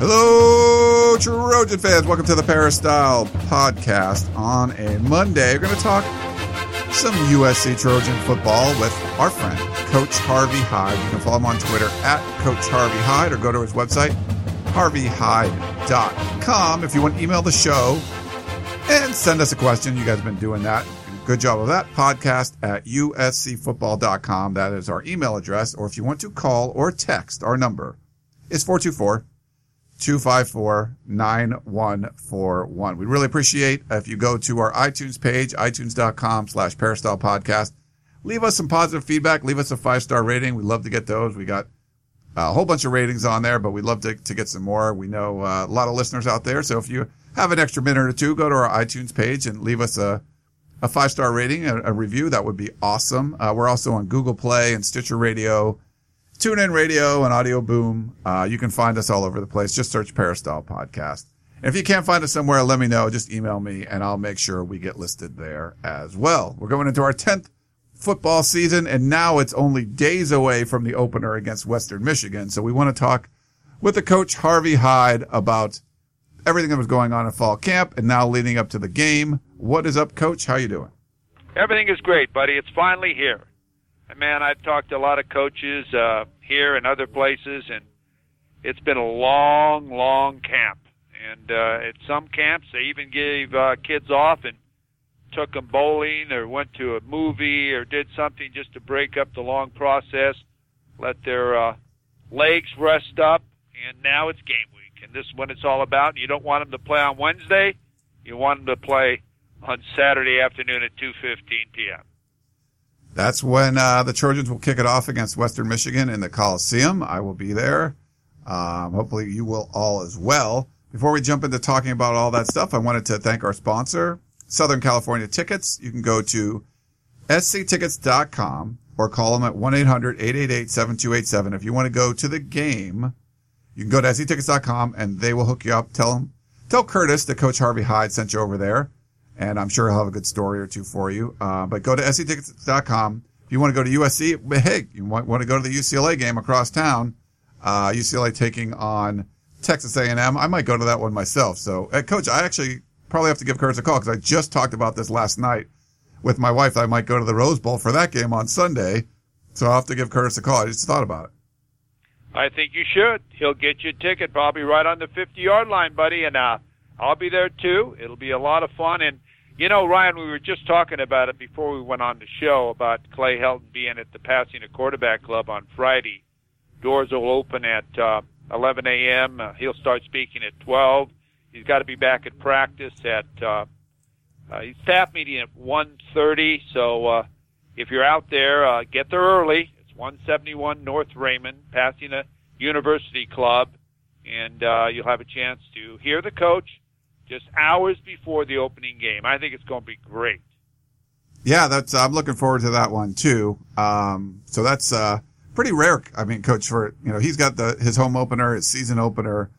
Hello, Trojan fans. Welcome to the Peristyle podcast on a Monday. We're going to talk some USC Trojan football with our friend, Coach Harvey Hyde. You can follow him on Twitter at Coach Harvey Hyde or go to his website, harveyhyde.com. If you want to email the show and send us a question, you guys have been doing that. Good job of that. Podcast at uscfootball.com. That is our email address. Or if you want to call or text, our number is 424- 254-9141. We really appreciate if you go to our iTunes page, itunes.com slash peristyle podcast. Leave us some positive feedback. Leave us a five star rating. We'd love to get those. We got a whole bunch of ratings on there, but we'd love to, to get some more. We know uh, a lot of listeners out there. So if you have an extra minute or two, go to our iTunes page and leave us a, a five star rating, a, a, review. That would be awesome. Uh, we're also on Google Play and Stitcher Radio TuneIn Radio and Audio Boom. Uh, you can find us all over the place. Just search Peristyle Podcast. And if you can't find us somewhere, let me know. Just email me and I'll make sure we get listed there as well. We're going into our 10th football season and now it's only days away from the opener against Western Michigan. So we want to talk with the coach Harvey Hyde about everything that was going on in fall camp and now leading up to the game. What is up, coach? How you doing? Everything is great, buddy. It's finally here man, I've talked to a lot of coaches uh, here and other places, and it's been a long, long camp. And uh, at some camps, they even gave uh, kids off and took them bowling or went to a movie or did something just to break up the long process, let their uh, legs rest up, and now it's game week. And this is what it's all about. You don't want them to play on Wednesday. You want them to play on Saturday afternoon at 2.15 p.m. That's when uh, the Trojans will kick it off against Western Michigan in the Coliseum. I will be there. Um, hopefully, you will all as well. Before we jump into talking about all that stuff, I wanted to thank our sponsor, Southern California Tickets. You can go to sctickets.com or call them at 1-800-888-7287. If you want to go to the game, you can go to sctickets.com and they will hook you up. Tell them, tell Curtis that Coach Harvey Hyde sent you over there and I'm sure he'll have a good story or two for you. Uh, but go to sctickets.com. If you want to go to USC, hey, you want, want to go to the UCLA game across town, uh, UCLA taking on Texas A&M. I might go to that one myself. So, uh, coach, I actually probably have to give Curtis a call because I just talked about this last night with my wife. I might go to the Rose Bowl for that game on Sunday. So I'll have to give Curtis a call. I just thought about it. I think you should. He'll get you a ticket probably right on the 50 yard line, buddy. And, uh, I'll be there too. It'll be a lot of fun. And, you know, Ryan, we were just talking about it before we went on the show about Clay Helton being at the Pasadena Quarterback Club on Friday. Doors will open at uh, 11 a.m. Uh, he'll start speaking at 12. He's got to be back at practice at uh, uh, staff meeting at 1:30. So uh, if you're out there, uh, get there early. It's 171 North Raymond, Pasadena University Club, and uh, you'll have a chance to hear the coach just hours before the opening game. I think it's going to be great. Yeah, that's I'm looking forward to that one too. Um, so that's uh, pretty rare. I mean, coach for you know he's got the his home opener, his season opener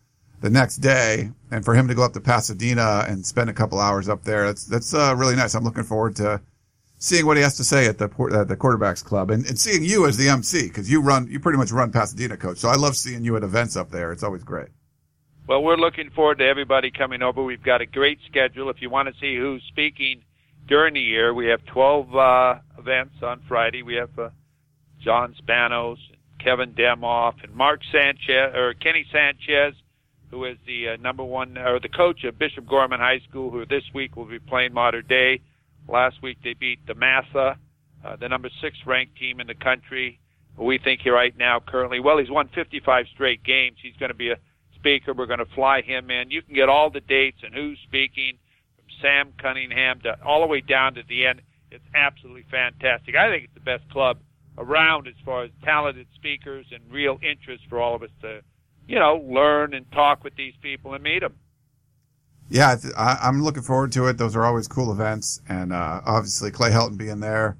the next day, and for him to go up to Pasadena and spend a couple hours up there, that's that's uh, really nice. I'm looking forward to seeing what he has to say at the at the quarterbacks club and, and seeing you as the MC because you run you pretty much run Pasadena, coach. So I love seeing you at events up there. It's always great. Well, we're looking forward to everybody coming over. We've got a great schedule. If you want to see who's speaking during the year, we have 12 uh, events on Friday. We have uh, John Spanos, Kevin Demoff, and Mark Sanchez or Kenny Sanchez, who is the uh, number one or the coach of Bishop Gorman High School, who this week will be playing Mater Dei. Last week they beat the Massa, uh, the number six ranked team in the country. We think he right now currently, well, he's won 55 straight games. He's going to be a speaker. We're going to fly him in. You can get all the dates and who's speaking from Sam Cunningham to all the way down to the end. It's absolutely fantastic. I think it's the best club around as far as talented speakers and real interest for all of us to, you know, learn and talk with these people and meet them. Yeah, I, am looking forward to it. Those are always cool events, and uh, obviously Clay Helton being there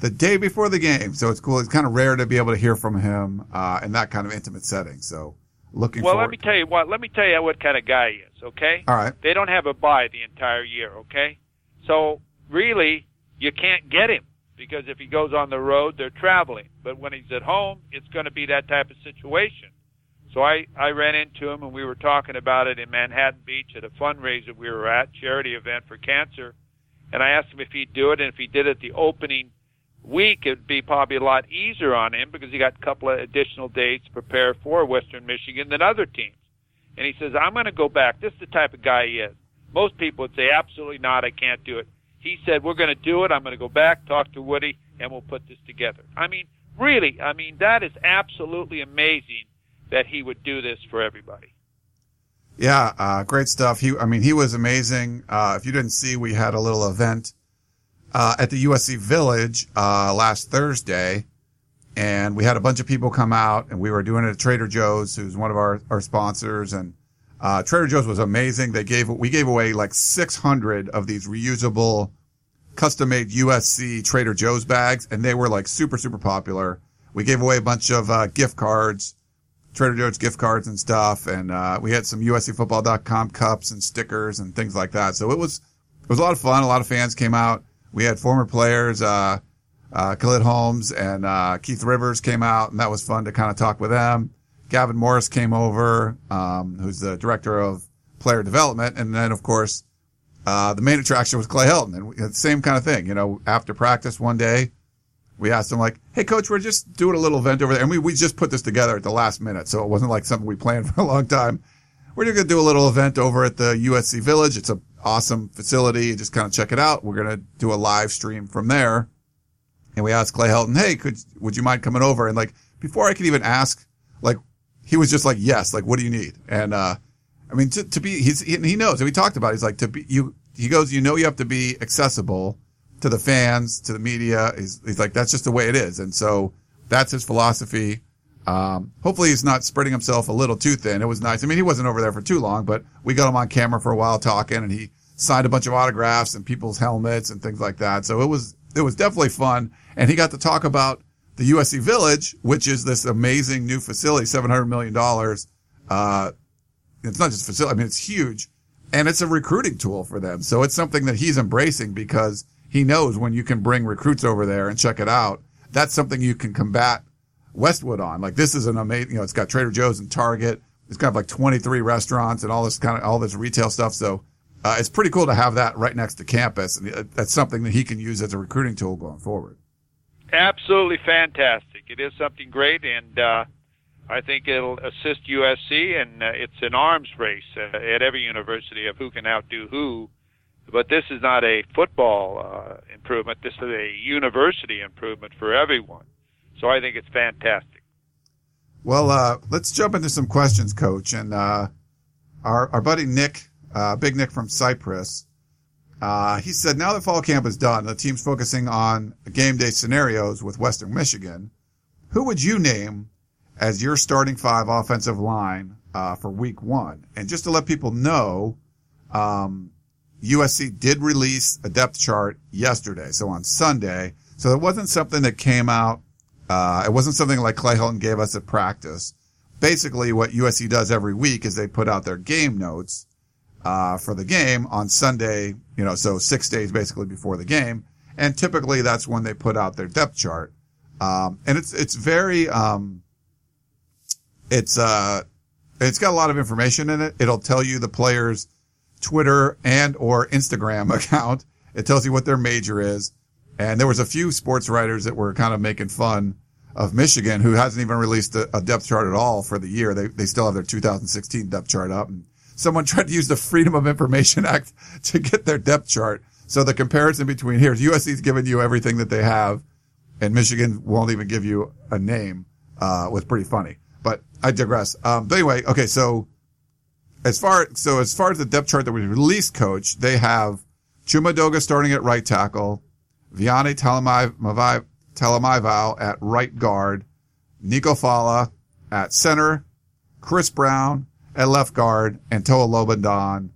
the day before the game, so it's cool. It's kind of rare to be able to hear from him uh, in that kind of intimate setting. So looking. Well, forward. let me tell you what. Let me tell you what kind of guy he is. Okay. All right. They don't have a buy the entire year. Okay. So really, you can't get him because if he goes on the road, they're traveling. But when he's at home, it's going to be that type of situation. So I, I ran into him and we were talking about it in Manhattan Beach at a fundraiser we were at, charity event for cancer. And I asked him if he'd do it, and if he did it the opening week, it'd be probably a lot easier on him because he got a couple of additional days to prepare for Western Michigan than other teams. And he says, I'm going to go back. This is the type of guy he is. Most people would say, absolutely not, I can't do it. He said, we're going to do it. I'm going to go back, talk to Woody, and we'll put this together. I mean, really, I mean, that is absolutely amazing that he would do this for everybody. Yeah, uh, great stuff. He, I mean, he was amazing. Uh, if you didn't see, we had a little event uh, at the USC Village uh, last Thursday, and we had a bunch of people come out, and we were doing it at Trader Joe's, who's one of our our sponsors, and uh, Trader Joe's was amazing. They gave we gave away like 600 of these reusable, custom made USC Trader Joe's bags, and they were like super super popular. We gave away a bunch of uh, gift cards Trader Joe's gift cards and stuff. And, uh, we had some USCfootball.com cups and stickers and things like that. So it was, it was a lot of fun. A lot of fans came out. We had former players, uh, uh, Khalid Holmes and, uh, Keith Rivers came out and that was fun to kind of talk with them. Gavin Morris came over, um, who's the director of player development. And then, of course, uh, the main attraction was Clay Helton and we same kind of thing, you know, after practice one day, we asked him like, "Hey, coach, we're just doing a little event over there, and we we just put this together at the last minute, so it wasn't like something we planned for a long time. We're just gonna do a little event over at the USC Village. It's an awesome facility. Just kind of check it out. We're gonna do a live stream from there." And we asked Clay Helton, "Hey, could would you mind coming over?" And like before I could even ask, like he was just like, "Yes." Like, what do you need? And uh, I mean, to, to be he's he, he knows. And we talked about. It. He's like to be you. He goes, you know, you have to be accessible to the fans, to the media. He's, he's like, that's just the way it is. And so that's his philosophy. Um, hopefully he's not spreading himself a little too thin. It was nice. I mean, he wasn't over there for too long, but we got him on camera for a while talking and he signed a bunch of autographs and people's helmets and things like that. So it was, it was definitely fun. And he got to talk about the USC Village, which is this amazing new facility, $700 million. Uh, it's not just facility. I mean, it's huge and it's a recruiting tool for them. So it's something that he's embracing because he knows when you can bring recruits over there and check it out. That's something you can combat Westwood on. Like this is an amazing, you know, it's got Trader Joe's and Target. It's got like 23 restaurants and all this kind of, all this retail stuff. So, uh, it's pretty cool to have that right next to campus. And uh, that's something that he can use as a recruiting tool going forward. Absolutely fantastic. It is something great. And, uh, I think it'll assist USC, and uh, it's an arms race uh, at every university of who can outdo who but this is not a football uh, improvement. This is a university improvement for everyone. So I think it's fantastic. Well, uh, let's jump into some questions, Coach. And uh, our our buddy Nick, uh, Big Nick from Cypress, uh, he said now that fall camp is done, the team's focusing on game day scenarios with Western Michigan. Who would you name as your starting five offensive line uh, for Week One? And just to let people know. Um, USC did release a depth chart yesterday, so on Sunday. So it wasn't something that came out. Uh, it wasn't something like Clay Helton gave us at practice. Basically, what USC does every week is they put out their game notes uh, for the game on Sunday. You know, so six days basically before the game, and typically that's when they put out their depth chart. Um, and it's it's very um, it's uh, it's got a lot of information in it. It'll tell you the players Twitter and or Instagram account. It tells you what their major is. And there was a few sports writers that were kind of making fun of Michigan who hasn't even released a, a depth chart at all for the year. They, they still have their 2016 depth chart up and someone tried to use the Freedom of Information Act to get their depth chart. So the comparison between here is USC's giving you everything that they have and Michigan won't even give you a name, uh, was pretty funny, but I digress. Um, but anyway, okay. So as far so as far as the depth chart that was released, coach, they have Chuma Edoga starting at right tackle, Vianney Talamaivao at right guard, Nico Falah at center, Chris Brown at left guard, and Toa Lobendahn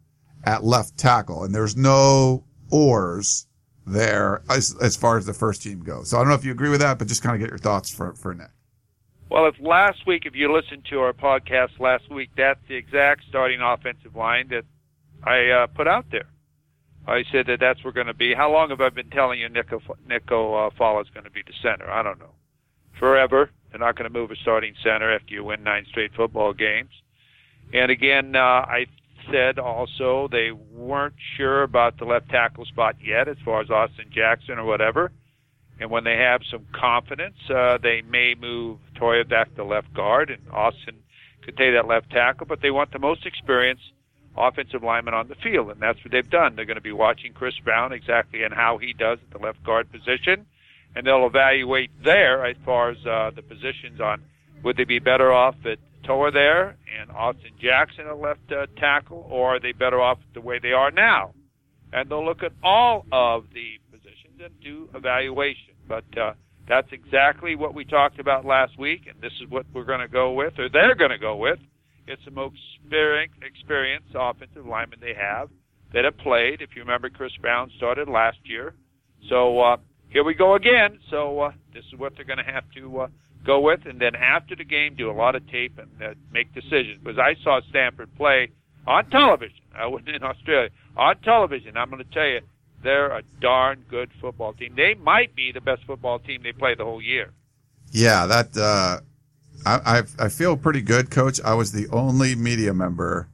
at left tackle, and there's no oars there as, as far as the first team goes. So I don't know if you agree with that, but just kind of get your thoughts for, for Nick. Well, if last week, if you listened to our podcast last week, that's the exact starting offensive line that I uh, put out there. I said that that's where going to be. How long have I been telling you Nico, Nico uh, Falah is going to be the center? I don't know. Forever. They're not going to move a starting center after you win nine straight football games. And again, uh, I said also they weren't sure about the left tackle spot yet as far as Austin Jackson or whatever. And when they have some confidence, uh, they may move Toa back to left guard and Austin could take that left tackle, but they want the most experienced offensive lineman on the field, and that's what they've done. They're going to be watching Chris Brown exactly and how he does at the left guard position, and they'll evaluate there as far as uh, the positions on would they be better off at Toa there and Austin Jackson at left uh, tackle, or are they better off the way they are now? And they'll look at all of the positions and do evaluation. But uh, that's exactly what we talked about last week, and this is what we're going to go with, or they're going to go with. It's the most experienced offensive lineman they have that have played. If you remember, Chris Brown started last year. So uh, here we go again. So uh, this is what they're going to have to uh, go with, and then after the game, do a lot of tape and uh, make decisions. Because I saw Stanford play on television. I wasn't in Australia on television. I'm going to tell you, they're a darn good football team. They might be the best football team they play the whole year. Yeah, that uh, I, I I feel pretty good, Coach. I was the only media member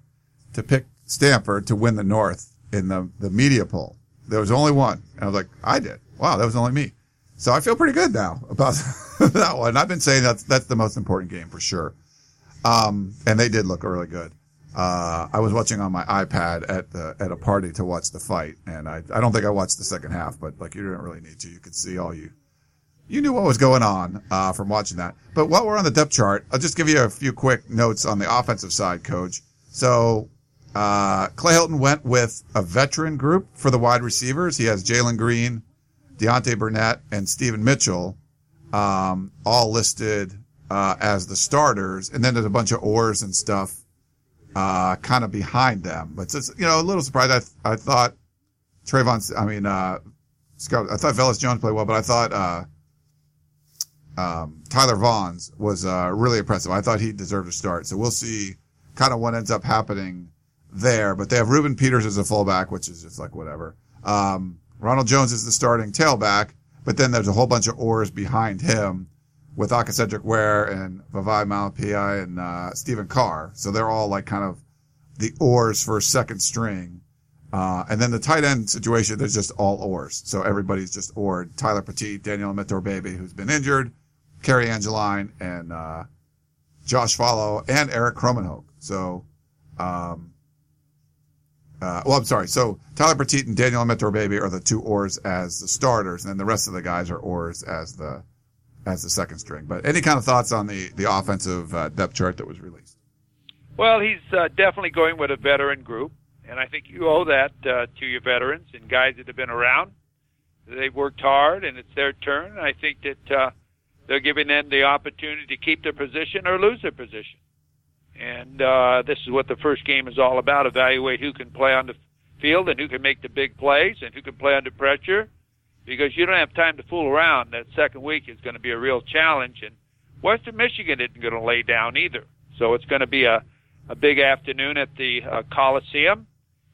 to pick Stanford to win the North in the the media poll. There was only one, and I was like, I did. Wow, that was only me. So I feel pretty good now about that one. I've been saying that's that's the most important game for sure. Um, and they did look really good. Uh, I was watching on my iPad at the at a party to watch the fight, and I I don't think I watched the second half, but like you didn't really need to. You could see all you you knew what was going on uh, from watching that. But while we're on the depth chart, I'll just give you a few quick notes on the offensive side, Coach. So uh, Clay Helton went with a veteran group for the wide receivers. He has Jalen Greene, Deontay Burnett, and Steven Mitchell, um, all listed uh, as the starters, and then there's a bunch of oars and stuff uh, kind of behind them. But it's, you know, a little surprised. I, th- I thought Trayvon, I mean, uh, Scott, I thought Velus Jones played well, but I thought, uh, um, Tyler Vaughns was, uh, really impressive. I thought he deserved a start. So we'll see kind of what ends up happening there. But they have Reuben Peters as a fullback, which is just like whatever. Um, Ronald Jones is the starting tailback, but then there's a whole bunch of oars behind him with Aca'Cedric Ware and Vavai Malepeai and uh, Stephen Carr. So they're all like kind of the oars for second string. Uh, and then the tight end situation, there's just all oars. So everybody's just oared. Tyler Petite, Daniel Imatorbhebhe, who's been injured, Cary Angeline, and uh, Josh Falo, and Erik Krommenhoek. So, um, uh, well, I'm sorry. So Tyler Petite and Daniel Imatorbhebhe are the two oars as the starters, and then the rest of the guys are oars as the as the second string. But any kind of thoughts on the the offensive uh, depth chart that was released? Well, he's uh, definitely going with a veteran group, and I think you owe that uh, to your veterans and guys that have been around. They've worked hard, and it's their turn. I think that uh, they're giving them the opportunity to keep their position or lose their position. And uh, this is what the first game is all about: evaluate who can play on the field and who can make the big plays and who can play under pressure because you don't have time to fool around. That second week is going to be a real challenge, and Western Michigan isn't going to lay down either. So it's going to be a, a big afternoon at the uh, Coliseum,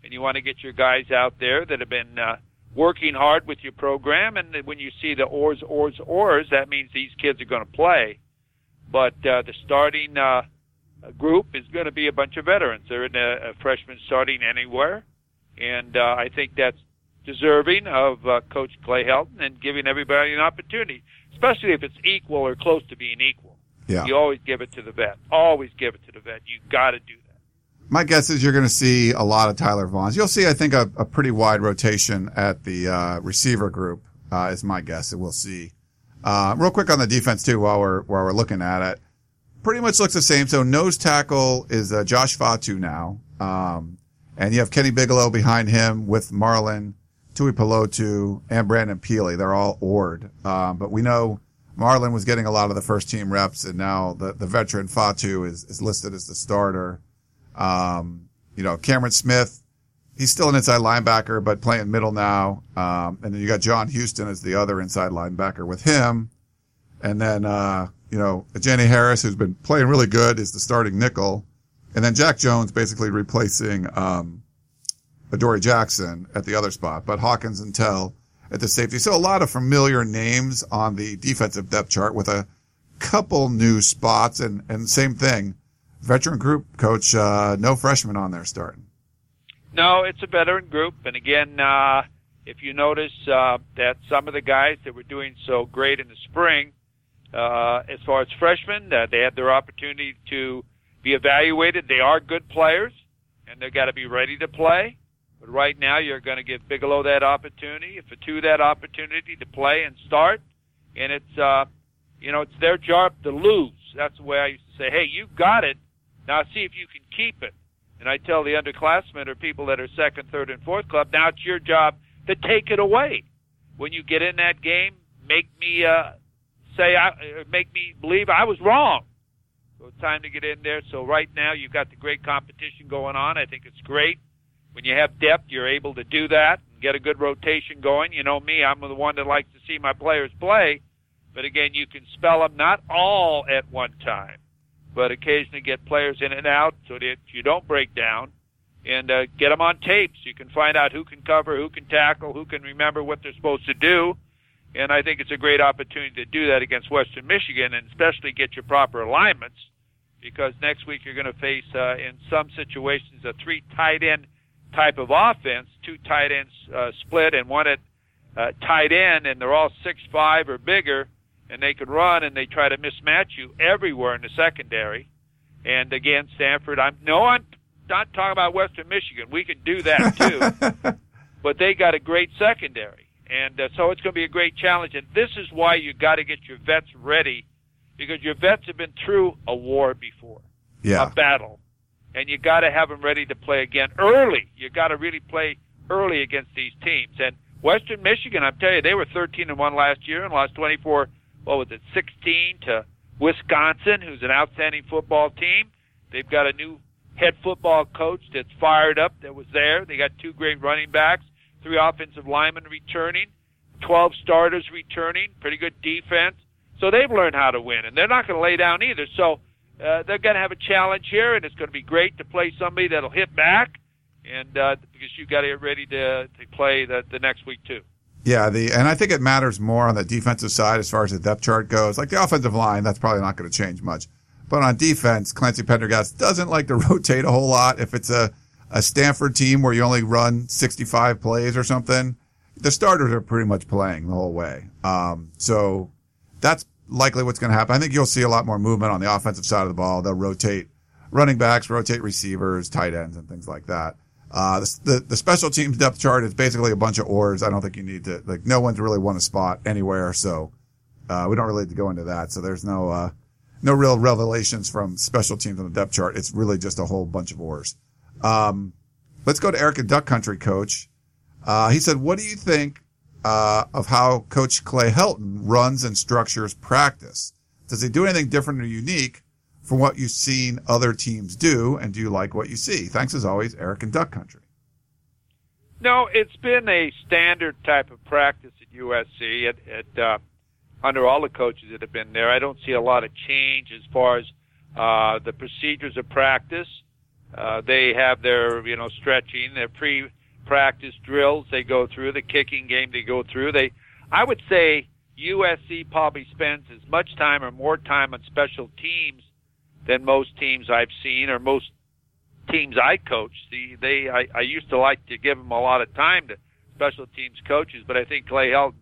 and you want to get your guys out there that have been uh, working hard with your program. And when you see the oars, oars, oars, that means these kids are going to play. But uh, the starting uh, group is going to be a bunch of veterans. They're in a, a freshman starting anywhere, and uh, I think that's deserving of uh, Coach Clay Helton and giving everybody an opportunity, especially if it's equal or close to being equal. Yeah. You always give it to the vet. Always give it to the vet. You got to do that. My guess is you're going to see a lot of Tyler Vaughns. You'll see, I think, a, a pretty wide rotation at the uh, receiver group. Uh, is my guess, and we'll see. Uh, real quick on the defense too, while we're while we're looking at it, pretty much looks the same. So nose tackle is uh, Josh Fatu now, um, and you have Kenny Bigelow behind him with Marlin Marlon Tuipulotu and Brandon Pili. They're all oared. Um, but we know Marlon was getting a lot of the first team reps and now the, the veteran Fatu is, is listed as the starter. Um, you know, Cameron Smith, he's still an inside linebacker, but playing middle now. Um, and then you got John Houston as the other inside linebacker with him. And then, uh, you know, Jenny Harris, who's been playing really good, is the starting nickel. And then Jack Jones basically replacing, um, Adoree Jackson at the other spot, but Hawkins and Tell at the safety. So a lot of familiar names on the defensive depth chart with a couple new spots and, and same thing. Veteran group coach, uh, no freshmen on there starting. No, it's a veteran group. And again, uh, if you notice, uh, that some of the guys that were doing so great in the spring, uh, as far as freshmen, uh, they had their opportunity to be evaluated. They are good players and they've got to be ready to play. But right now, you're going to give Bigelow that opportunity, Fatu that opportunity to play and start, and it's uh, you know it's their job to lose. That's the way I used to say, hey, you got it. Now see if you can keep it. And I tell the underclassmen or people that are second, third, and fourth club, now it's your job to take it away. When you get in that game, make me uh, say, I, make me believe I was wrong. So it's time to get in there. So right now you've got the great competition going on. I think it's great. When you have depth, you're able to do that and get a good rotation going. You know me, I'm the one that likes to see my players play. But again, you can spell them not all at one time, but occasionally get players in and out so that you don't break down. And uh, get them on tape so you can find out who can cover, who can tackle, who can remember what they're supposed to do. And I think it's a great opportunity to do that against Western Michigan and especially get your proper alignments because next week you're going to face, uh, in some situations, a three tight end type of offense, two tight ends uh, split and one at uh, tight end, and they're all six five or bigger, and they can run and they try to mismatch you everywhere in the secondary. And again, Stanford, I'm no, I'm not talking about Western Michigan. We can do that too, but they got a great secondary, and uh, so it's going to be a great challenge. And this is why you got to get your vets ready, because your vets have been through a war before, yeah. a battle and you got to have them ready to play again early. You got to really play early against these teams. And Western Michigan, I'm telling you, they were 13 and one last year and lost 24. What was it, 16 to Wisconsin, who's an outstanding football team. They've got a new head football coach that's fired up. That was there. They got two great running backs, three offensive linemen returning, 12 starters returning, pretty good defense. So they've learned how to win, and they're not going to lay down either. So uh, they're going to have a challenge here, and it's going to be great to play somebody that'll hit back, and uh, because you've got to get ready to to play the the next week too. Yeah, the and I think it matters more on the defensive side as far as the depth chart goes. Like the offensive line, that's probably not going to change much. But on defense, Clancy Pendergast doesn't like to rotate a whole lot. If it's a, a Stanford team where you only run 65 plays or something, the starters are pretty much playing the whole way. Um, so that's likely what's going to happen. I think you'll see a lot more movement on the offensive side of the ball. They'll rotate running backs, rotate receivers, tight ends, and things like that. Uh, the, the, special teams depth chart is basically a bunch of oars. I don't think you need to, like, no one's really won a spot anywhere. So, uh, we don't really need to go into that. So there's no, uh, no real revelations from special teams on the depth chart. It's really just a whole bunch of oars. Um, let's go to Eric in Duck Country coach. Uh, he said, what do you think uh, of how Coach Clay Helton runs and structures practice. Does he do anything different or unique from what you've seen other teams do? And do you like what you see? Thanks as always, Eric and Duck Country. No, it's been a standard type of practice at USC at, at uh, under all the coaches that have been there. I don't see a lot of change as far as uh, the procedures of practice. Uh, they have their, you know, stretching, their pre practice drills they go through, the kicking game they go through. They, I would say USC probably spends as much time or more time on special teams than most teams I've seen or most teams I coach. The, they, I, I used to like to give them a lot of time to special teams coaches, but I think Clay Helton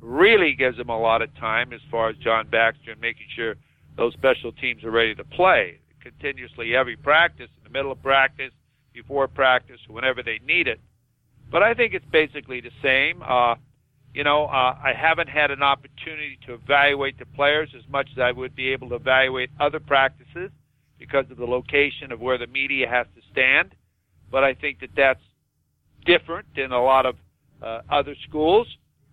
really gives them a lot of time as far as John Baxter and making sure those special teams are ready to play continuously every practice, in the middle of practice, before practice, whenever they need it. But I think it's basically the same. Uh, you know, uh, I haven't had an opportunity to evaluate the players as much as I would be able to evaluate other practices because of the location of where the media has to stand. But I think that that's different in a lot of uh, other schools.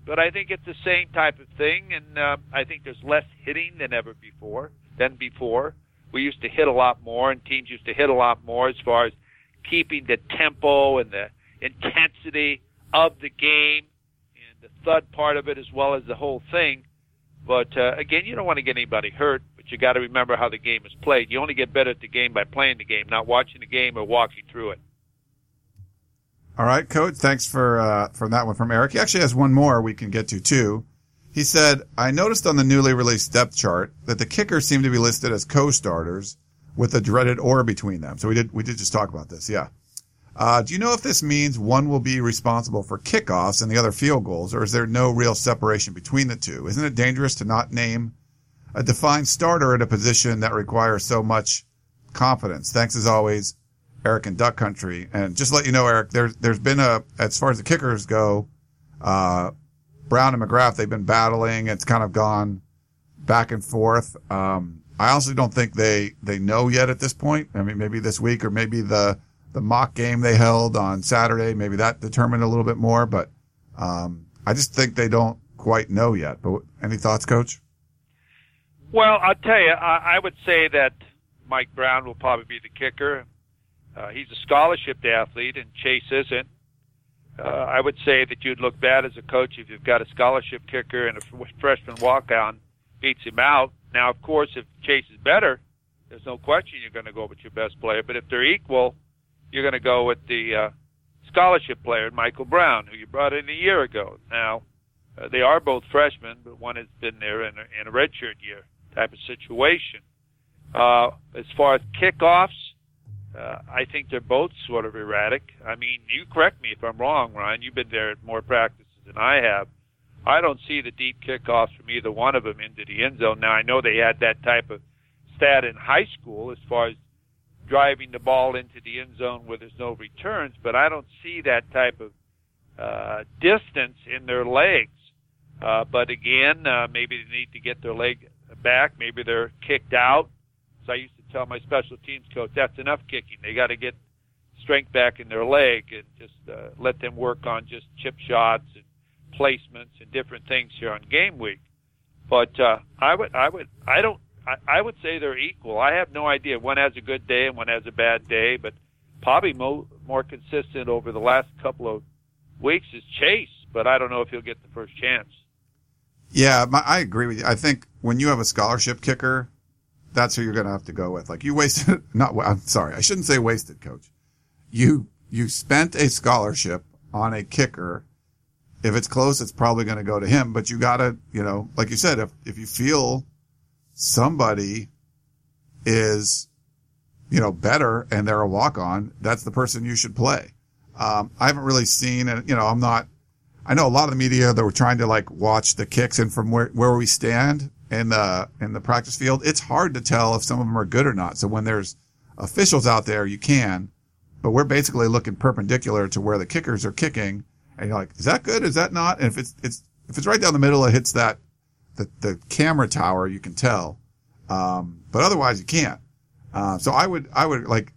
But I think it's the same type of thing, and uh, I think there's less hitting than ever before. Than before, we used to hit a lot more, and teams used to hit a lot more as far as keeping the tempo and the intensity of the game thud part of it as well as the whole thing. But uh, again, you don't want to get anybody hurt, but you got to remember how the game is played. You only get better at the game by playing the game, not watching the game or walking through it. All right, coach. Thanks for uh, for that one from Eric. He actually has one more we can get to too. He said, "I noticed on the newly released depth chart that the kickers seem to be listed as co-starters with a dreaded or between them." So we did we did just talk about this. Yeah. Uh, do you know if this means one will be responsible for kickoffs and the other field goals, or is there no real separation between the two? Isn't it dangerous to not name a defined starter at a position that requires so much confidence? Thanks as always, Eric in Duck Country. And just let you know, Eric, there's there's been a as far as the kickers go, uh, Brown and McGrath they've been battling. It's kind of gone back and forth. Um, I honestly don't think they they know yet at this point. I mean, maybe this week or maybe the the mock game they held on Saturday. Maybe that determined a little bit more, but um, I just think they don't quite know yet. But any thoughts, Coach? Well, I'll tell you, I, I would say that Mike Brown will probably be the kicker. Uh, he's a scholarship athlete, and Chase isn't. Uh, I would say that you'd look bad as a coach if you've got a scholarship kicker and a freshman walk-on beats him out. Now, of course, if Chase is better, there's no question you're going to go with your best player. But if they're equal, you're going to go with the uh, scholarship player, Michael Brown, who you brought in a year ago. Now, uh, they are both freshmen, but one has been there in a, in a redshirt year type of situation. Uh, as far as kickoffs, uh, I think they're both sort of erratic. I mean, you correct me if I'm wrong, Ryan. You've been there at more practices than I have. I don't see the deep kickoffs from either one of them into the end zone. Now, I know they had that type of stat in high school as far as driving the ball into the end zone where there's no returns, but I don't see that type of uh, distance in their legs. Uh, but again, uh, maybe they need to get their leg back. Maybe they're kicked out. So I used to tell my special teams coach, that's enough kicking. They got to get strength back in their leg and just uh, let them work on just chip shots and placements and different things here on game week. But uh, I would, I would, I don't I, would say they're equal. I have no idea. One has a good day and one has a bad day, but probably mo- more consistent over the last couple of weeks is Chase, but I don't know if he'll get the first chance. Yeah, my, I agree with you. I think when you have a scholarship kicker, that's who you're going to have to go with. Like you wasted, not, I'm sorry, I shouldn't say wasted, coach. You, you spent a scholarship on a kicker. If it's close, it's probably going to go to him, but you got to, you know, like you said, if, if you feel somebody is, you know, better and they're a walk on, that's the person you should play. Um, I haven't really seen, and you know, I'm not, I know a lot of the media that were trying to like watch the kicks and from where, where we stand in the, in the practice field, it's hard to tell if some of them are good or not. So when there's officials out there, you can, but we're basically looking perpendicular to where the kickers are kicking. And you're like, is that good? Is that not? And if it's, it's, if it's right down the middle, it hits that the, the camera tower, you can tell. Um, but otherwise you can't. Uh, so I would, I would like,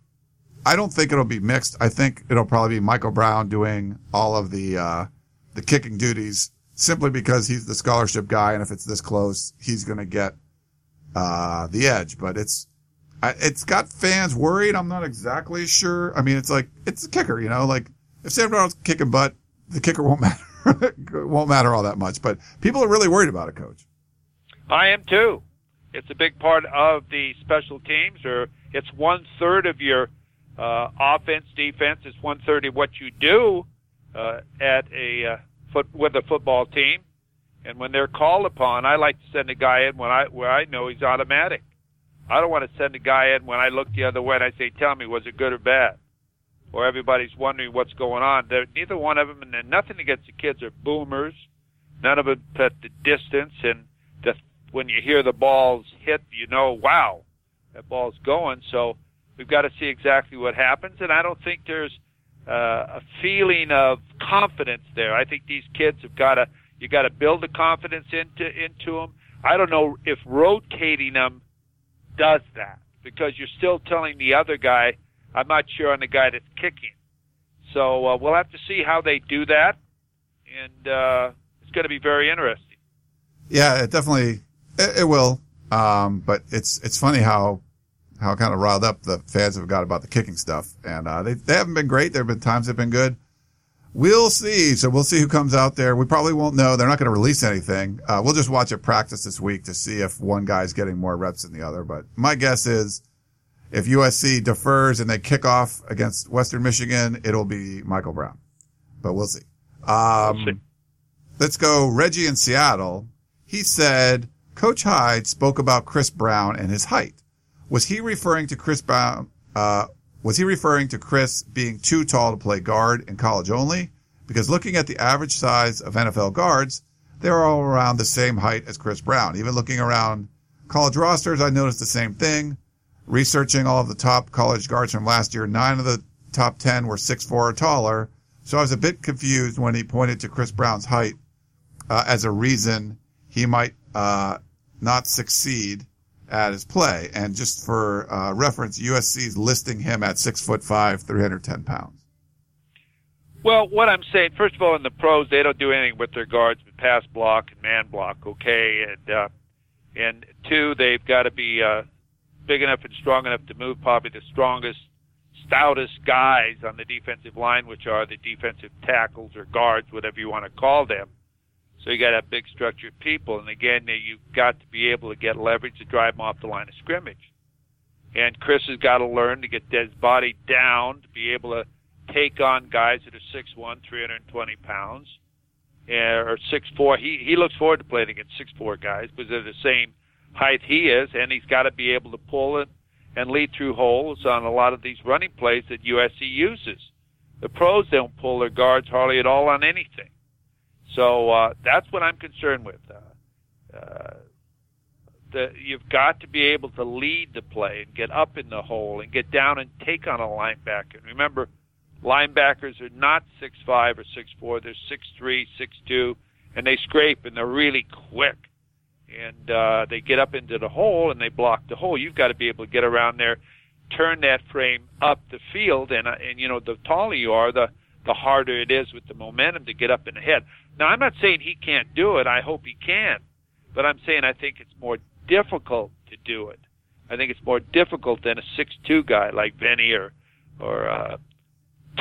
I don't think it'll be mixed. I think it'll probably be Michael Brown doing all of the, uh, the kicking duties simply because he's the scholarship guy. And if it's this close, he's going to get, uh, the edge, but it's, it's got fans worried. I'm not exactly sure. I mean, it's like, it's a kicker, you know, like if Sam Darnold's kicking butt, the kicker won't matter. won't matter all that much, but people are really worried about it, coach. I am too. It's a big part of the special teams, or it's one third of your uh, offense, defense. It's one third of what you do uh, at a uh, foot with a football team. And when they're called upon, I like to send a guy in when I where I know he's automatic. I don't want to send a guy in when I look the other way and I say, "Tell me, was it good or bad?" Or everybody's wondering what's going on. They're, neither one of them, and nothing against the kids, are boomers. None of them at the distance, and the, when you hear the balls hit, you know, wow, that ball's going. So we've got to see exactly what happens, and I don't think there's uh, a feeling of confidence there. I think these kids have got to you got to build the confidence into into them. I don't know if rotating them does that because you're still telling the other guy I'm not sure on the guy that's kicking. So uh, we'll have to see how they do that, and uh, it's going to be very interesting. Yeah, it definitely it, it will. Um, but it's it's funny how how kind of riled up the fans have got about the kicking stuff, and uh, they they haven't been great. There have been times they've been good. We'll see. So we'll see who comes out there. We probably won't know. They're not going to release anything. Uh, we'll just watch it practice this week to see if one guy's getting more reps than the other. But my guess is if USC defers and they kick off against Western Michigan, it'll be Michael Brown. But we'll see. Um, We'll see. let's go Reggie in Seattle. He said Coach Hyde spoke about Chris Brown and his height. Was he referring to Chris Brown? Uh, was he referring to Chris being too tall to play guard in college only? Because looking at the average size of NFL guards, they're all around the same height as Chris Brown. Even looking around college rosters, I noticed the same thing. Researching all of the top college guards from last year, nine of the top 10 were 6'4 or taller. So I was a bit confused when he pointed to Chris Brown's height uh, as a reason he might uh, not succeed at his play. And just for uh, reference, USC's listing him at six foot five, 310 pounds. Well, what I'm saying, first of all, in the pros, they don't do anything with their guards but pass block and man block, okay? And uh, and two, they've got to be uh, big enough and strong enough to move probably the strongest, stoutest guys on the defensive line, which are the defensive tackles or guards, whatever you want to call them. So you got to have big structured people, and again, you've got to be able to get leverage to drive them off the line of scrimmage. And Chris has got to learn to get his body down to be able to take on guys that are 6'1", 320 pounds, or 6'4". He he looks forward to playing against 6'4 guys because they're the same height he is, and he's got to be able to pull it and lead through holes on a lot of these running plays that USC uses. The pros don't pull their guards hardly at all on anything. So uh, that's what I'm concerned with. Uh, uh, the, you've got to be able to lead the play and get up in the hole and get down and take on a linebacker. And remember, linebackers are not six five or six four; they're six three, six two, and they scrape and they're really quick. And uh, they get up into the hole and they block the hole. You've got to be able to get around there, turn that frame up the field, and uh, and you know the taller you are, the the harder it is with the momentum to get up in the head. Now, I'm not saying he can't do it. I hope he can. But I'm saying I think it's more difficult to do it. I think it's more difficult than a six-two guy like Benny or, or, uh,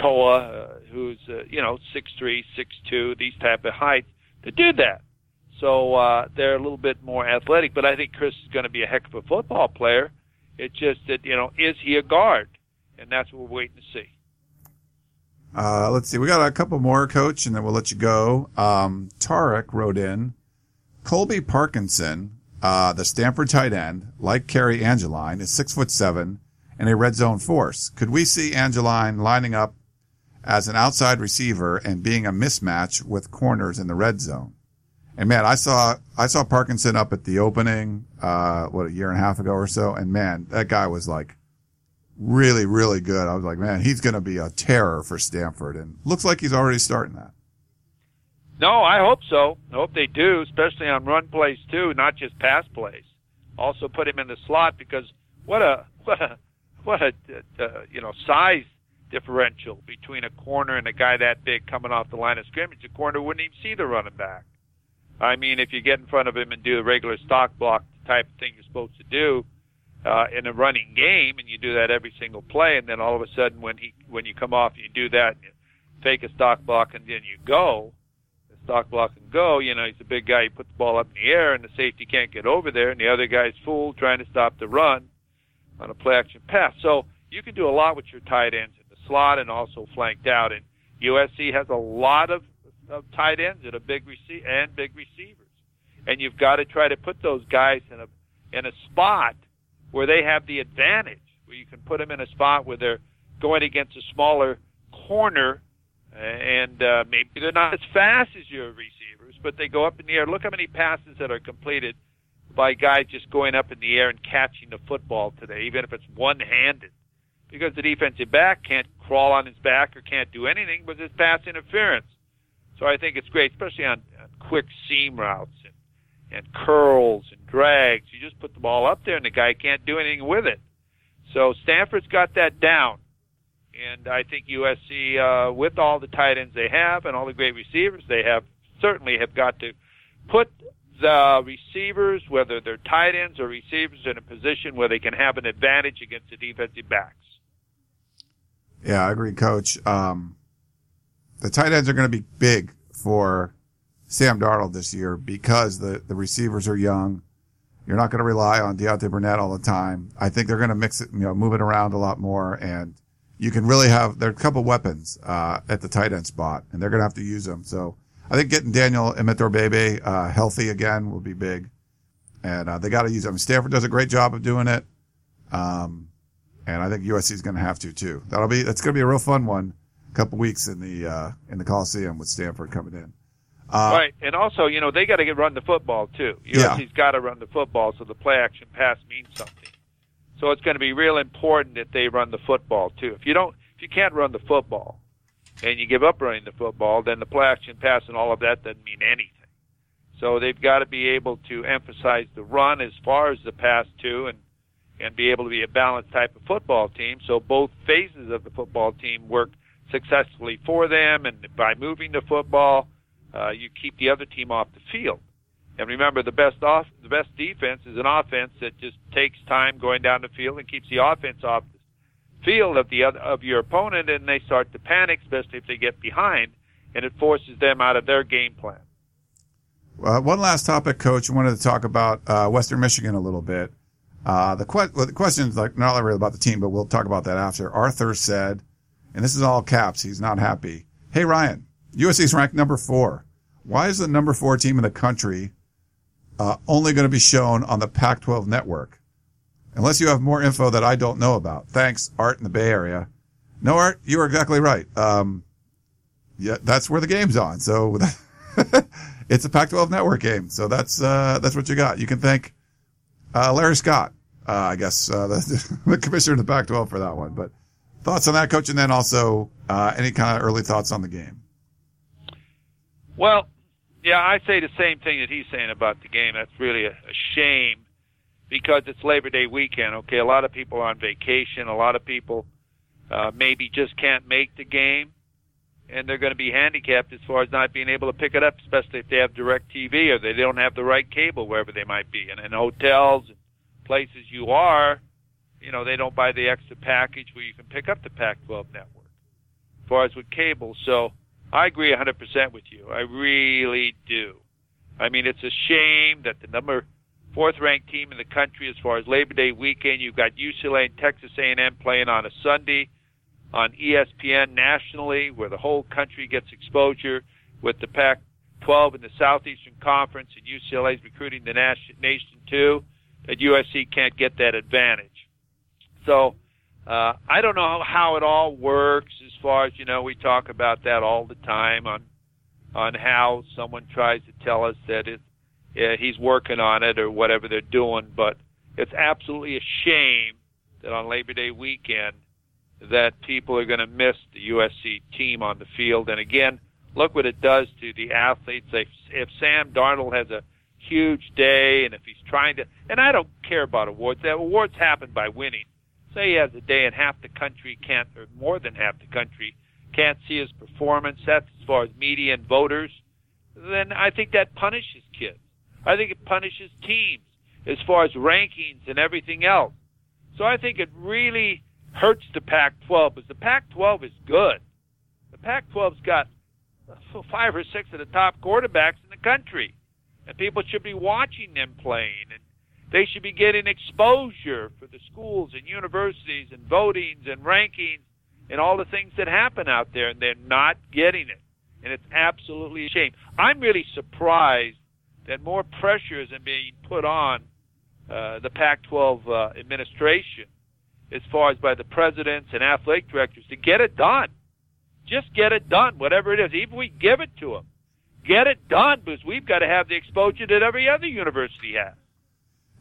Toa, uh, who's, uh, you know, six-three, six-two, these type of heights to do that. So, uh, they're a little bit more athletic, but I think Chris is going to be a heck of a football player. It's just that, you know, is he a guard? And that's what we're waiting to see. Uh, let's see. We got a couple more, coach, and then we'll let you go. Um, Tarek wrote in Colby Parkinson, uh, the Stanford tight end, like Cary Angeline, is six foot seven and a red zone force. Could we see Angeline lining up as an outside receiver and being a mismatch with corners in the red zone? And man, I saw, I saw Parkinson up at the opening, uh, what, a year and a half ago or so. And man, that guy was like really, really good. I was like, man, he's going to be a terror for Stanford and looks like he's already starting that. No, I hope so. I hope they do, especially on run plays too, not just pass plays. Also put him in the slot because what a what a what a uh, you know size differential between a corner and a guy that big coming off the line of scrimmage. The corner wouldn't even see the running back. I mean, if you get in front of him and do the regular stock block type of thing you're supposed to do uh, in a running game, and you do that every single play, and then all of a sudden when he when you come off, you do that, you fake a stock block, and then you go The stock block and go. You know, he's a big guy. He puts the ball up in the air, and the safety can't get over there, and the other guy's fooled trying to stop the run on a play action pass. So you can do a lot with your tight ends in the slot and also flanked out. And USC has a lot of, of tight ends and a big receive and big receivers, and you've got to try to put those guys in a in a spot where they have the advantage, where you can put them in a spot where they're going against a smaller corner and uh, maybe they're not as fast as your receivers, but they go up in the air. Look how many passes that are completed by guys just going up in the air and catching the football today, even if it's one-handed, because the defensive back can't crawl on his back or can't do anything with his pass interference. So I think it's great, especially on, on quick seam routes and, and curls and drags. You just put the ball up there, and the guy can't do anything with it. So Stanford's got that down. And I think USC, uh, with all the tight ends they have and all the great receivers they have, certainly have got to put the receivers, whether they're tight ends or receivers, in a position where they can have an advantage against the defensive backs. Yeah, I agree, coach. Um, the tight ends are going to be big for Sam Darnold this year because the, the receivers are young. You're not going to rely on Deontay Burnett all the time. I think they're going to mix it, you know, move it around a lot more and you can really have, there are a couple weapons, uh, at the tight end spot and they're going to have to use them. So I think getting Daniel Imatorbhebhe, uh, healthy again will be big. And, uh, they got to use them. Stanford does a great job of doing it. Um, and I think USC is going to have to too. That'll be, that's going to be a real fun one. Couple weeks in the, uh, in the Coliseum with Stanford coming in. Uh, right, and also, you know, they got to get run the football too. USC's yeah. got to run the football, so the play action pass means something. So it's going to be real important that they run the football too. If you don't, if you can't run the football, and you give up running the football, then the play action pass and all of that doesn't mean anything. So they've got to be able to emphasize the run as far as the pass too, and and be able to be a balanced type of football team. So both phases of the football team work successfully for them, and by moving the football uh, you keep the other team off the field. And remember, the best off, the best defense is an offense that just takes time going down the field and keeps the offense off the field of the other, of your opponent, and they start to panic, especially if they get behind, and it forces them out of their game plan. Uh, one last topic, Coach. I wanted to talk about uh, Western Michigan a little bit. Uh, the, que- well, the question is like not really about the team, but we'll talk about that after. Arthur said, and this is all caps. He's not happy. Hey Ryan, USC is ranked number four. Why is the number four team in the country uh, only going to be shown on the Pac-12 network? Unless you have more info that I don't know about. Thanks, Art in the Bay Area. No, Art, you are exactly right. Um, yeah, that's where the game's on. So it's a Pac-12 network game. So that's uh, that's what you got. You can thank uh, Larry Scott, uh, I guess, uh, the, the, commissioner of the Pac-12 for that one. But thoughts on that, coach, and then also uh, any kind of early thoughts on the game. Well, yeah, I say the same thing that he's saying about the game. That's really a, a shame because it's Labor Day weekend. Okay, a lot of people are on vacation. A lot of people uh, maybe just can't make the game, and they're going to be handicapped as far as not being able to pick it up, especially if they have DirecTV or they don't have the right cable wherever they might be. And in hotels places you are, you know, they don't buy the extra package where you can pick up the Pac-12 network. As far as with cable, so I agree 100% with you. I really do. I mean, it's a shame that the number fourth ranked team in the country as far as Labor Day weekend, you've got UCLA and Texas A&M playing on a Sunday on ESPN nationally where the whole country gets exposure with the Pac-12 in the Southeastern Conference and UCLA's recruiting the nation too, that USC can't get that advantage. So, uh, I don't know how it all works as far as you know. We talk about that all the time on on how someone tries to tell us that it, yeah, he's working on it or whatever they're doing, but it's absolutely a shame that on Labor Day weekend that people are going to miss the USC team on the field. And again, look what it does to the athletes. If, if Sam Darnold has a huge day and if he's trying to, and I don't care about awards. The awards happen by winning say he has a day and half the country can't, or more than half the country can't see his performance, that's as far as media and voters, then I think that punishes kids. I think it punishes teams as far as rankings and everything else. So I think it really hurts the Pac-12 because the Pac-12 is good. The Pac-12's got five or six of the top quarterbacks in the country, and people should be watching them playing and they should be getting exposure for the schools and universities and votings and rankings and all the things that happen out there, and they're not getting it. And it's absolutely a shame. I'm really surprised that more pressure isn't being put on uh, the Pac-12 uh, administration as far as by the presidents and athletic directors to get it done. Just get it done, whatever it is. Even we give it to them, get it done because we've got to have the exposure that every other university has.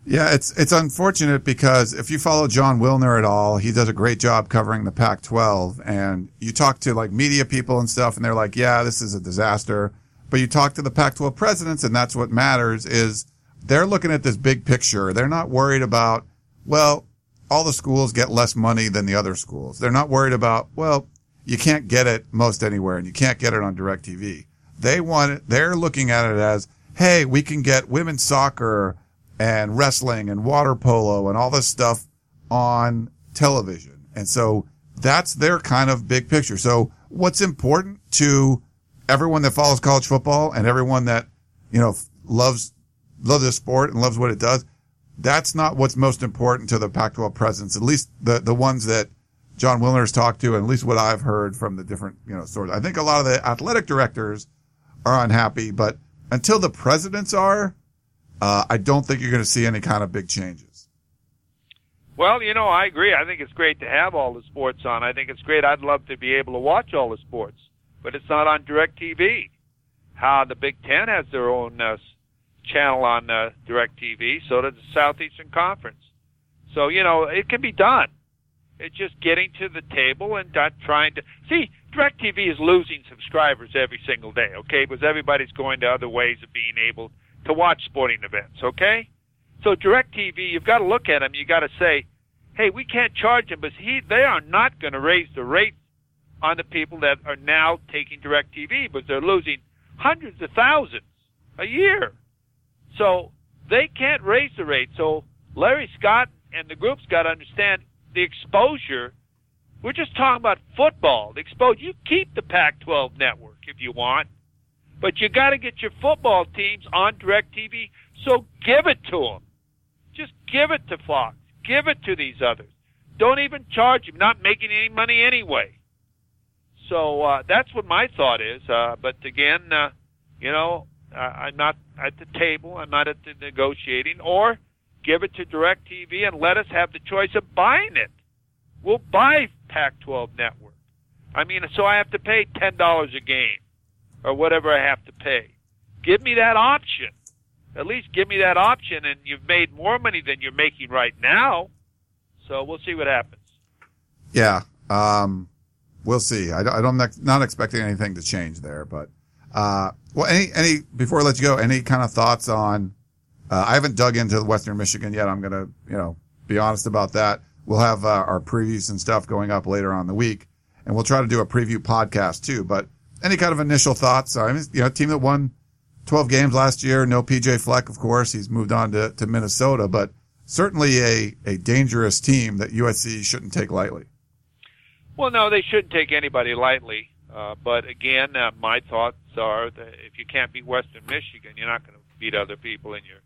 Yeah, it's it's unfortunate because if you follow Jon Wilner at all, he does a great job covering the Pac-12. And you talk to like media people and stuff, and they're like, "Yeah, this is a disaster." But you talk to the Pac-12 presidents, and that's what matters is they're looking at this big picture. They're not worried about, well, all the schools get less money than the other schools. They're not worried about, well, you can't get it most anywhere, and you can't get it on DirecTV. They want it. They're looking at it as, hey, we can get women's soccer and wrestling and water polo and all this stuff on television. And so that's their kind of big picture. So what's important to everyone that follows college football and everyone that, you know, loves, loves the sport and loves what it does. That's not what's most important to the Pac-12 presidents, at least the, the ones that Jon Wilner's talked to, and at least what I've heard from the different, you know, sources. I think a lot of the athletic directors are unhappy, but until the presidents are, uh, I don't think you're going to see any kind of big changes. Well, you know, I agree. I think it's great to have all the sports on. I think it's great. I'd love to be able to watch all the sports, but it's not on DirecTV. How the Big Ten has their own uh, channel on uh, DirecTV, so does the Southeastern Conference. So you know, it can be done. It's just getting to the table and not trying to see. DirecTV is losing subscribers every single day, okay? Because everybody's going to other ways of being able to watch sporting events, okay? So DirecTV, you've got to look at them. You've got to say, hey, we can't charge them, but he, they are not going to raise the rates on the people that are now taking DirecTV, but they're losing hundreds of thousands a year. So they can't raise the rate. So Larry Scott and the group's got to understand the exposure. We're just talking about football. The exposure. You keep the Pac-12 network if you want, but you got to get your football teams on DirecTV. So give it to them. Just give it to Fox. Give it to these others. Don't even charge them. Not making any money anyway. So uh, that's what my thought is. Uh, but again, uh, you know, uh, I'm not at the table. I'm not at the negotiating. Or give it to DirecTV and let us have the choice of buying it. We'll buy Pac-12 Network. I mean, so I have to pay ten dollars a game or whatever I have to pay. Give me that option. At least give me that option, and you've made more money than you're making right now. So we'll see what happens. Yeah, um, we'll see. I, I don't not expecting anything to change there, but uh, well, any any before I let you go, any kind of thoughts on? Uh, I haven't dug into Western Michigan yet. I'm gonna you know be honest about that. We'll have uh, our previews and stuff going up later on the week, and we'll try to do a preview podcast too. But any kind of initial thoughts? I mean, you know, team that won 12 games last year. No PJ Fleck, of course. He's moved on to, to Minnesota, but certainly a, a dangerous team that USC shouldn't take lightly. Well, no, they shouldn't take anybody lightly. Uh, but again, uh, my thoughts are that if you can't beat Western Michigan, you're not going to beat other people in your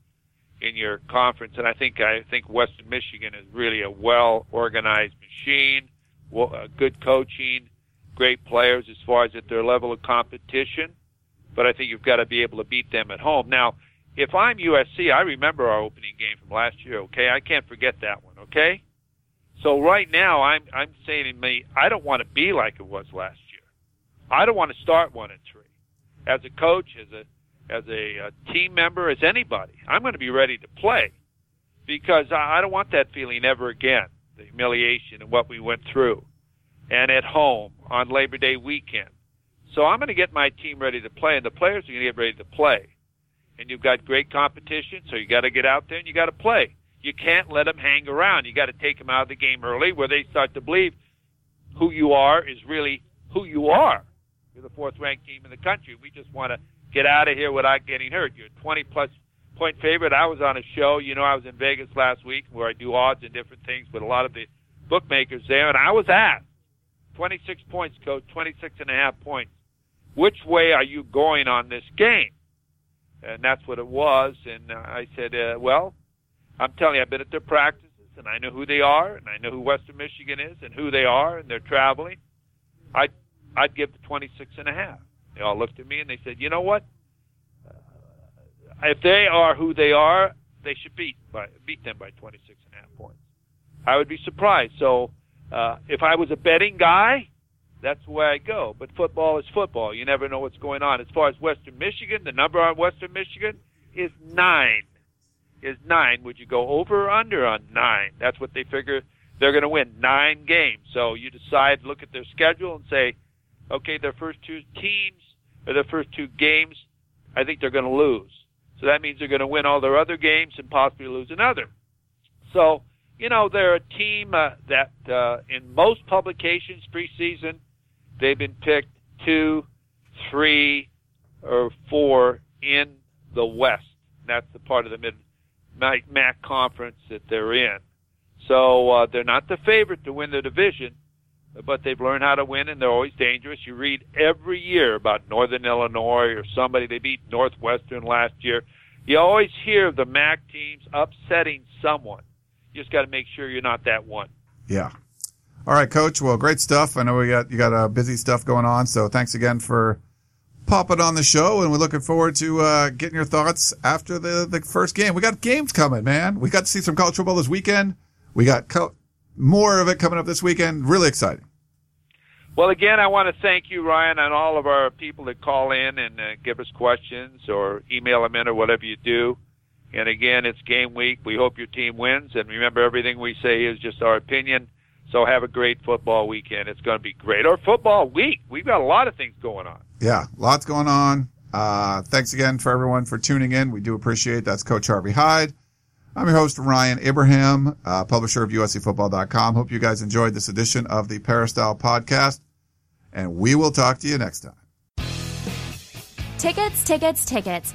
in your conference. And I think I think Western Michigan is really a well organized machine, well, uh, good coaching, great players as far as at their level of competition but I think you've got to be able to beat them at home. Now, if I'm USC, I remember our opening game from last year. Okay, I can't forget that one. Okay, so right now I'm I'm saying to me, I don't want to be like it was last year. I don't want to start one and three. As a coach, as a as a, a team member, as anybody, I'm going to be ready to play because I, I don't want that feeling ever again. The humiliation and what we went through, and at home on Labor Day weekend so I'm going to get my team ready to play, and the players are going to get ready to play. And you've got great competition, so you got to get out there and you got to play. You can't let them hang around. You got to take them out of the game early, where they start to believe who you are is really who you are. You're the fourth-ranked team in the country. We just want to get out of here without getting hurt. You're a 20-plus point favorite. I was on a show. You know, I was in Vegas last week where I do odds and different things with a lot of the bookmakers there, and I was asked, 26 points, coach, 26 and a half points which way are you going on this game? And that's what it was. And I said, uh, well, I'm telling you, I've been at their practices and I know who they are and I know who Western Michigan is and who they are and they're traveling. I'd, I'd give the 26 and a half. They all looked at me and they said, you know what? If they are who they are, they should beat by, beat them by 26 and a half points. I would be surprised. So, uh, if I was a betting guy, that's the way I go. But football is football. You never know what's going on. As far as Western Michigan, the number on Western Michigan is nine. Is nine. Would you go over or under on nine? That's what they figure they're going to win nine games. So you decide, look at their schedule, and say, okay, their first two teams or their first two games, I think they're going to lose. So that means they're going to win all their other games and possibly lose another. So you know they're a team uh, that uh, in most publications preseason They've been picked two, three, or four in the West. That's the part of the mid MAC conference that they're in. So uh, they're not the favorite to win the division, but they've learned how to win, and they're always dangerous. You read every year about Northern Illinois or somebody they beat Northwestern last year. You always hear the MAC teams upsetting someone. You just got to make sure you're not that one. Yeah. All right, Coach. Well, great stuff. I know we got you got uh, busy stuff going on, so thanks again for popping on the show, and we're looking forward to uh, getting your thoughts after the the first game. We got games coming, man. We got to see some college football this weekend. We got co- more of it coming up this weekend. Really exciting. Well, again, I want to thank you, Ryan, and all of our people that call in and uh, give us questions or email them in or whatever you do. And again, it's game week. We hope your team wins. And remember, everything we say is just our opinion. So have a great football weekend. It's going to be great. Or football week. We've got a lot of things going on. Yeah, lots going on. Uh, thanks again for everyone for tuning in. We do appreciate. That's Coach Harvey Hyde. I'm your host, Ryan Abraham, uh, publisher of USCFootball.com. Hope you guys enjoyed this edition of the Peristyle podcast, and we will talk to you next time. Tickets, tickets, tickets.